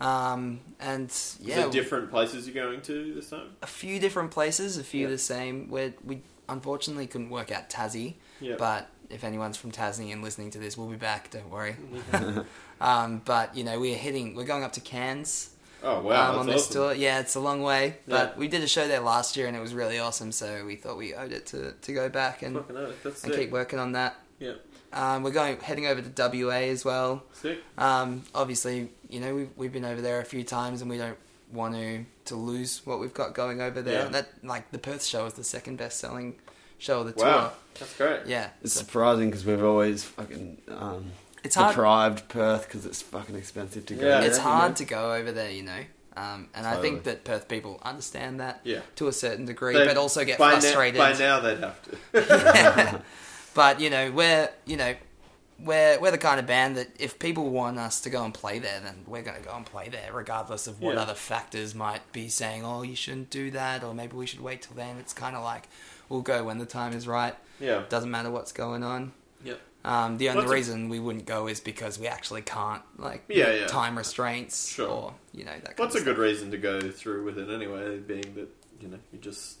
um, and
Is
yeah
different places you're going to this time?
a few different places a few
Yeah.
the same where we unfortunately couldn't work out Tassie But if anyone's from Tassie and listening to this, we'll be back. Don't worry. um, but you know, we're hitting, we're going up to Cairns
oh wow,
um, on this
awesome.
tour. Yeah, it's a long way, but
Yeah.
we did a show there last year and it was really awesome. So we thought we owed it to, to go back and,
Fucking hell, that's
and
sick.
keep working on that.
Yeah,
Um, we're going heading over to WA as well.
sick.
Um, obviously, you know we've we've been over there a few times and we don't want to to lose what we've got going over there.
Yeah.
That like the Perth show is the second best selling show of the
Wow,
tour.
that's great.
Yeah,
It's
so-
surprising because we've always fucking um,
It's hard-
deprived Perth because it's fucking expensive to go.
Yeah.
there,
it's hard
know?
to go over there, you know. Um, and I think that Perth people understand that
Yeah.
to a certain degree,
They-
but also get
by
frustrated.
Now, by now they'd have to.
but you know, we're you know, we're we're the kind of band that if people want us to go and play there, then we're going to go and play there, regardless of what
Yeah.
other factors might be saying. Oh, you shouldn't do that, or maybe we should wait till then. It's kind of like we'll go when the time is right.
yeah.
Doesn't matter what's going on.
Yeah.
Um, the only
What's a-
reason we wouldn't go is because we actually can't, like,
Yeah, yeah.
time restraints
Sure.
or you know that. Kind
What's
of
a good reason to go through with it anyway? Being that you know you just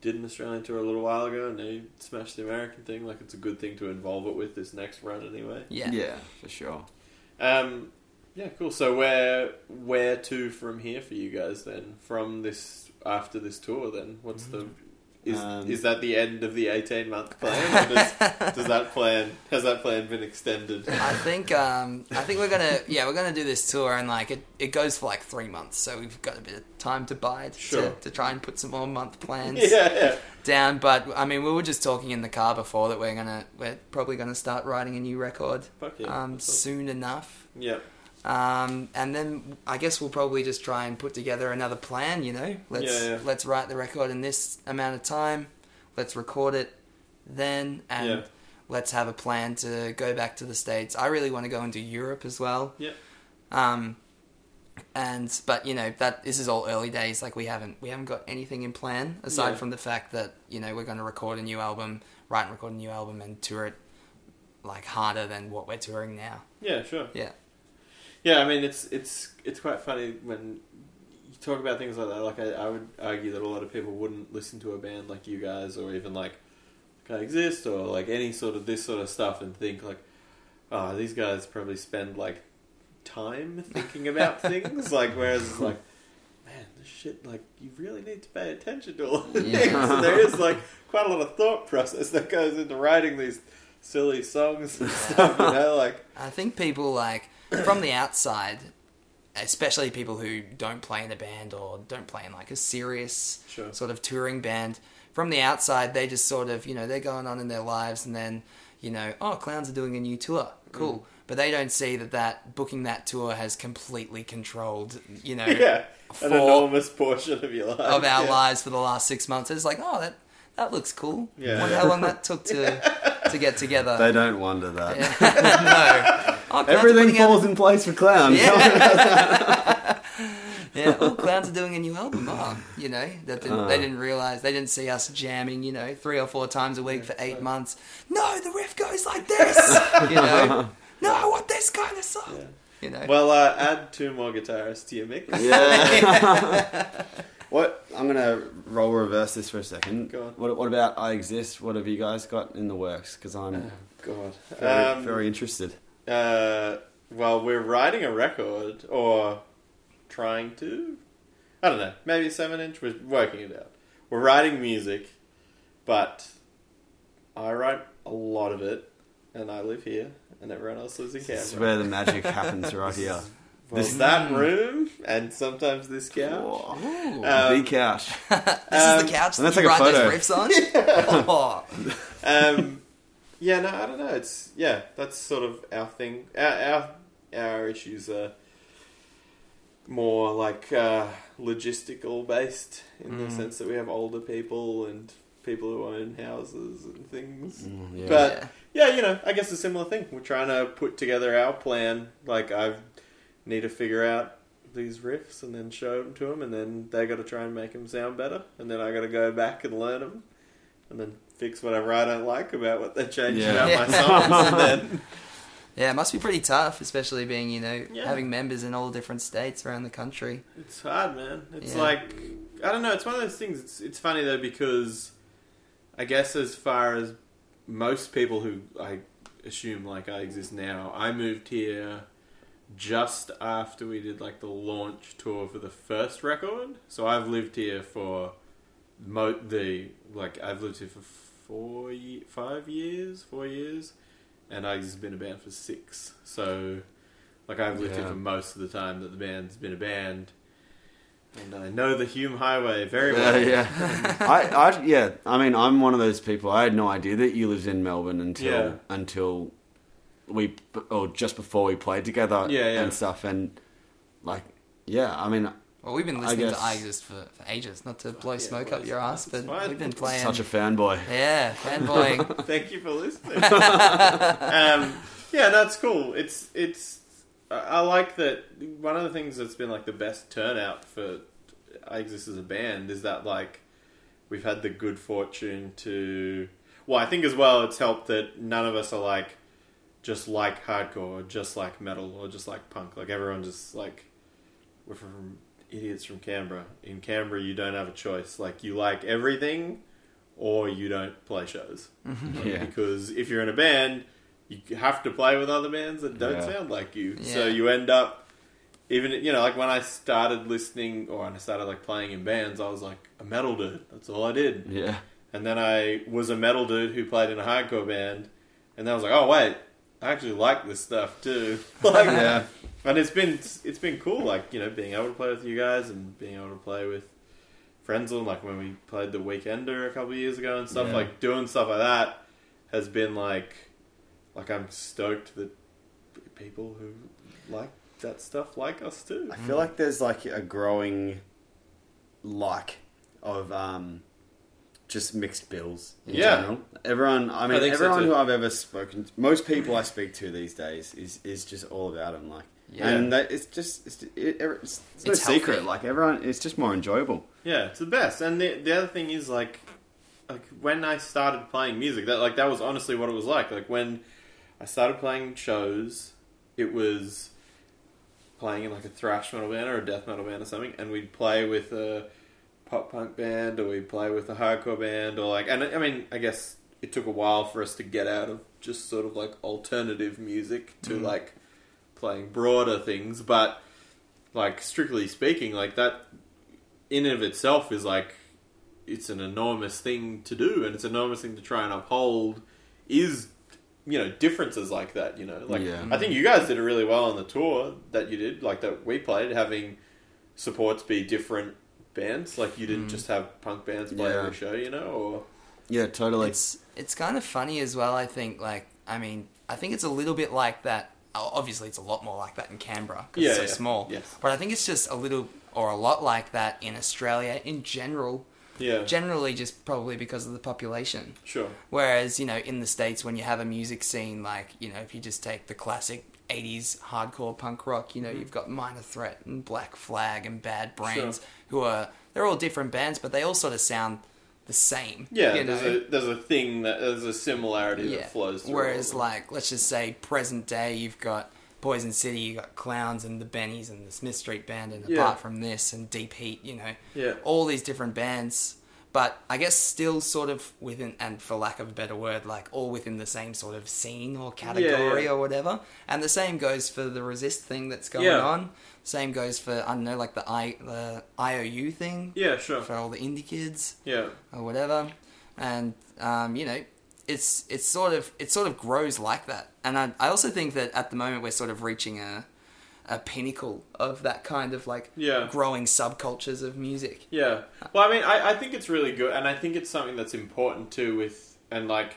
did an Australian tour a little while ago, and now you smashed the American thing. Like it's a good thing to involve it with this next run anyway.
Yeah.
Yeah, for sure.
Um, yeah, cool. So where where to from here for you guys then? From this after this tour, then what's the is
Um,
is that the end of the eighteen month plan? Or does, does that plan has that plan been extended?
I think um, I think we're gonna yeah we're gonna do this tour and like it, it goes for like three months so we've got a bit of time to bide
Sure.
to, to try and put some more month plans
yeah, yeah.
down but I mean we were just talking in the car before that we're gonna we're probably gonna start writing a new record
yeah.
um, soon enough
Yeah.
Um, and then I guess we'll probably just try and put together another plan you know let's
Yeah, yeah.
let's write the record in this amount of time let's record it then and
Yeah.
let's have a plan to go back to the states. I really want to go into Europe as well.
Yeah.
Um, and but you know that this is all early days. Like we haven't we haven't got anything in plan aside from the fact that you know we're going to record a new album, write and record a new album, and tour it like harder than what we're touring now.
Yeah, sure.
Yeah.
Yeah, I mean it's it's it's quite funny when you talk about things like that. Like I, I would argue that a lot of people wouldn't listen to a band like you guys, or even like I Exist, or like any sort of this sort of stuff, and think like, oh, these guys probably spend like time thinking about things. Like whereas it's like, man, this shit like you really need to pay attention to all the
Yeah.
things. there is like quite a lot of thought process that goes into writing these silly songs and stuff. You know, like
I think people like from the outside, especially people who don't play in a band or don't play in like a serious
Sure.
sort of touring band. From the outside, they just sort of you know they're going on in their lives, and then you know oh clowns are doing a new tour, cool. Mm. But they don't see that that booking that tour has completely controlled you know
yeah, an
for-
enormous portion of your life
of our
yeah.
lives for the last six months. It's like oh that that looks cool.
Yeah.
Wonder how long that took to to get together.
They don't wonder that.
no. Oh,
Everything
putting out-
falls in place for clowns.
Yeah, all Clowns are doing a new album. Oh, you know, that didn't,
Uh.
they didn't realize they didn't see us jamming. You know, three or four times a week for eight months. No, the riff goes like this. you know, no, I want this kind of song.
Yeah.
You know,
Well, uh, add two more guitarists to your mix.
Yeah. what? I'm gonna roll reverse this for a second.
Go on.
What, what about I Exist? What have you guys got in the works? Because I'm
God.
very,
Um,
very interested.
Uh, well, we're writing a record, or trying to. I don't know. Maybe a seven inch. We're working it out. We're writing music, but I write a lot of it, and I live here, and everyone else lives in
This is where the magic happens right here.
Well,
this-
that room, and sometimes this couch.
Whoa.
Ooh.
Um,
the couch.
this
um,
is the couch
and
that
let's
you
take a
write
photo.
those riffs on. Oh.
um, yeah, no, I don't know. It's yeah, that's sort of our thing. Our our, our issues are more like uh, logistical based in the
Mm.
sense that we have older people and people who own houses and things.
Mm, yeah.
But yeah, you know, I guess a similar thing. We're trying to put together our plan. Like I need to figure out these riffs and then show them to them, and then they got to try and make them sound better, and then I got to go back and learn them, and then fix whatever I don't like about what they changed
Yeah.
about my songs, and then
Yeah, it must be pretty tough, especially being you know
Yeah.
having members in all different states around the country.
It's hard, man. It's
Yeah.
like I don't know. It's one of those things. It's it's funny though because I guess as far as most people who I assume like I exist now, I moved here just after we did like the launch tour for the first record. So I've lived here for mo- the like I've lived here for four ye- five years, four years, and I've just been a band for six. So like I've lived here for most of the time that the band's been a band. And I know the Hume Highway very
Yeah,
well.
yeah. I, I, yeah. I mean, I'm one of those people. I had no idea that you lived in Melbourne until
Yeah.
until we, or just before we played together
Yeah, yeah.
and stuff. And like, yeah. I mean,
Well, we've been
I
listening
guess-
to I Exist for, for ages. Not to blow
Yeah,
smoke
blow
up your ass, but
smoke. It's
we've been
fine.
playing.
such a fanboy.
yeah, fanboying.
Thank you for listening. um, yeah, that's cool. It's it's. I I like that. One of the things that's been like the best turnout for I exist as a band is that like we've had the good fortune to. Well, I think as well it's helped that none of us are like just like hardcore, or just like metal, or just like punk. Like everyone just like we're from idiots from Canberra. In Canberra, you don't have a choice. Like you like everything, or you don't play shows. Mm-hmm.
Yeah.
Because if you're in a band, you have to play with other bands that don't
Yeah.
sound like you. So you end up, even you know, like when I started listening or when I started like playing in bands, I was like a metal dude. That's all I did.
Yeah.
And then I was a metal dude who played in a hardcore band, and then I was like, oh wait, I actually like this stuff too. like,
Yeah.
and it's been it's been cool, like you know, being able to play with you guys and being able to play with friends on like when we played the Weekender a couple of years ago and stuff.
Yeah.
Like doing stuff like that has been like like I'm stoked that people who like that stuff like us too.
I feel like there's like a growing like of um, just mixed bills in
Yeah.
general. Everyone, I mean,
think
everyone
too.
who I've ever spoken to, most people I speak to these days is is just all about them. Like,
Yeah.
and that, it's just it's, it, it's, it's no
It's
secret.
healthy.
Like everyone, it's just more enjoyable.
Yeah, it's the best. And the the other thing is like, like when I started playing music, that like that was honestly what it was like. Like when I started playing shows, it was playing in like a thrash metal band or a death metal band or something, and we'd play with a pop punk band or we'd play with a hardcore band or like. And I mean, I guess it took a while for us to get out of just sort of like alternative music to mm. like playing broader things, but like strictly speaking, like that in and of itself is like it's an enormous thing to do and it's an enormous thing to try and uphold is you know differences like that you know like
Yeah.
i think you guys did it really well on the tour that you did like that we played having supports be different bands like you didn't hmm. just have punk bands play
Yeah.
every show you know or
Yeah, totally.
It's it's kind of funny as well. I think like I mean I think it's a little bit like that. Obviously, it's a lot more like that in Canberra because
Yeah,
it's so
yeah.
small.
Yes.
But I think it's just a little or a lot like that in Australia in general.
Yeah
Generally, just probably because of the population.
sure
Whereas you know in the states, when you have a music scene like you know if you just take the classic. 80s hardcore punk rock, you know, mm-hmm. you've got Minor Threat and Black Flag and Bad Brains,
Sure.
who are, they're all different bands, but they all sort of sound the same.
yeah
you
there's
know?
a there's a thing that there's a similarity that flows through
Whereas, like, let's just say present day, you've got Poison City, you got Clowns and the Bennies and the Smith Street Band, and
Yeah.
apart from this and Deep Heat, you know,
Yeah.
all these different bands. But I guess still sort of within, and for lack of a better word, like all within the same sort of scene or category
yeah.
or whatever. And the same goes for the resist thing that's going on. Same goes for I don't know, like the I the IOU thing
yeah sure
for all the indie kids
yeah
or whatever, and um, you know, it's it's sort of it sort of grows like that. And I, I also think that at the moment we're sort of reaching a a pinnacle of that kind of like
Yeah.
growing subcultures of music.
Yeah. Well, I mean, I, I think it's really good, and I think it's something that's important too. With and like,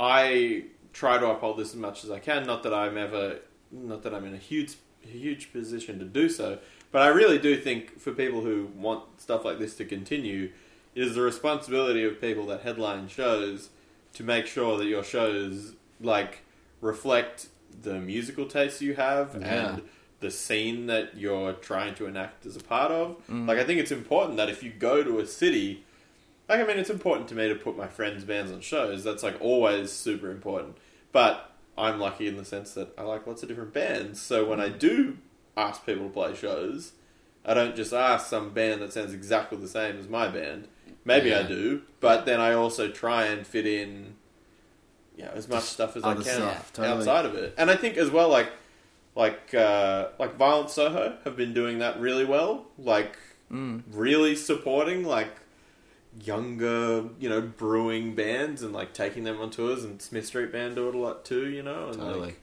I try to uphold this as much as I can. Not that I'm ever, not that I'm in a huge, huge position to do so, but I really do think for people who want stuff like this to continue, it is the responsibility of people that headline shows to make sure that your shows like reflect the musical tastes you have
Yeah.
and the scene that you're trying to enact as a part of. Mm. Like, I think it's important that if you go to a city, like, I mean, it's important to me to put my friends' bands on shows. That's like always super important. But I'm lucky in the sense that I like lots of different bands. So when I mm. do ask people to play shows, I don't just ask some band that sounds exactly the same as my band. Maybe I do, but then I also try and fit in, you know, as much stuff as I can
stuff, totally.
outside of it. And I think as well, like, like, uh, like Violent Soho have been doing that really well. Like,
Mm.
really supporting like younger, you know, brewing bands and like taking them on tours. And Smith Street Band do it a lot too, you know. And
Totally.
like,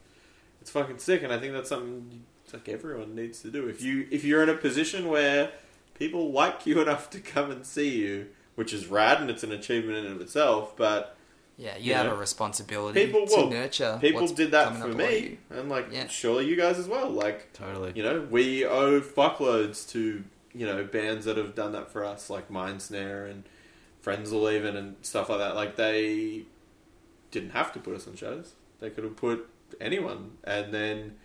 it's fucking sick. And I think that's something like everyone needs to do. If you if you're in a position where people like you enough to come and see you, which is rad and it's an achievement in and of itself, but
Yeah, you
You
have
know,
a responsibility
people
to
will.
nurture.
people did that for me, and like
Yeah.
surely you guys as well. Like
Totally.
you know, we owe fuckloads to you know bands that have done that for us, like Mindsnare and Friends Will Even and stuff like that. Like they didn't have to put us on shows; they could have put anyone, and then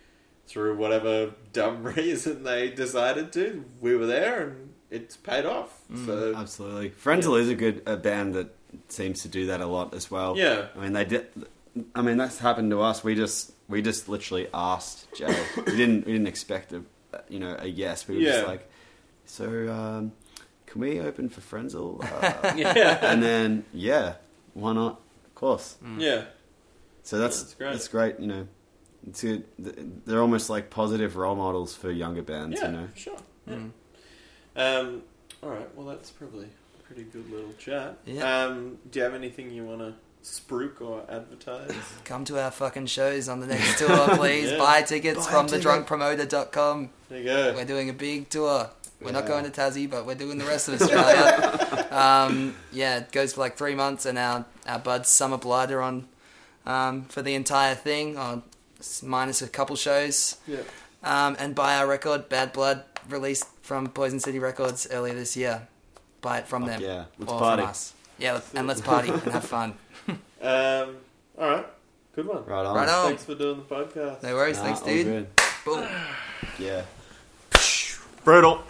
through whatever dumb reason they decided to, we were there, and it's paid off. So
Absolutely. Frenzal
Yeah.
is a good a band that seems to do that a lot as well.
yeah,
I mean, they did. I mean, that's happened to us. We just we just literally asked Jay. we didn't we didn't expect a you know a yes. We were
Yeah.
just like, so um, can we open for Frenzal? Uh,
yeah,
and then yeah, why not? Of course.
yeah.
So that's
That's great.
that's great. You know, it's good. They're almost like positive role models for younger bands.
Yeah,
You know.
sure. Yeah.
Mm.
Um, all right. Well, that's probably a pretty good little chat.
Yeah.
Um, do you have anything you want to spruik or advertise?
Come to our fucking shows on the next tour, please.
Yeah.
Buy tickets
Buy
from
a ticket.
thedrunkpromoter.com.
there you go.
We're doing a big tour. We're not going to Tassie, but we're doing the rest of Australia. um, yeah, it goes for like three months, and our, our buds Summer Blood are on um, for the entire thing, on s- minus a couple shows.
Yeah.
Um, and buy our record, Bad Blood, released from Poison City Records earlier this year. Buy it from
Fuck
them.
yeah. Let's
or
party.
from us. Yeah, let- and let's party and have fun.
Um, all right. Good one.
Right on.
Right on.
Thanks for doing the podcast.
No worries,
Nah,
thanks, dude. Boom.
Yeah.
Brutal.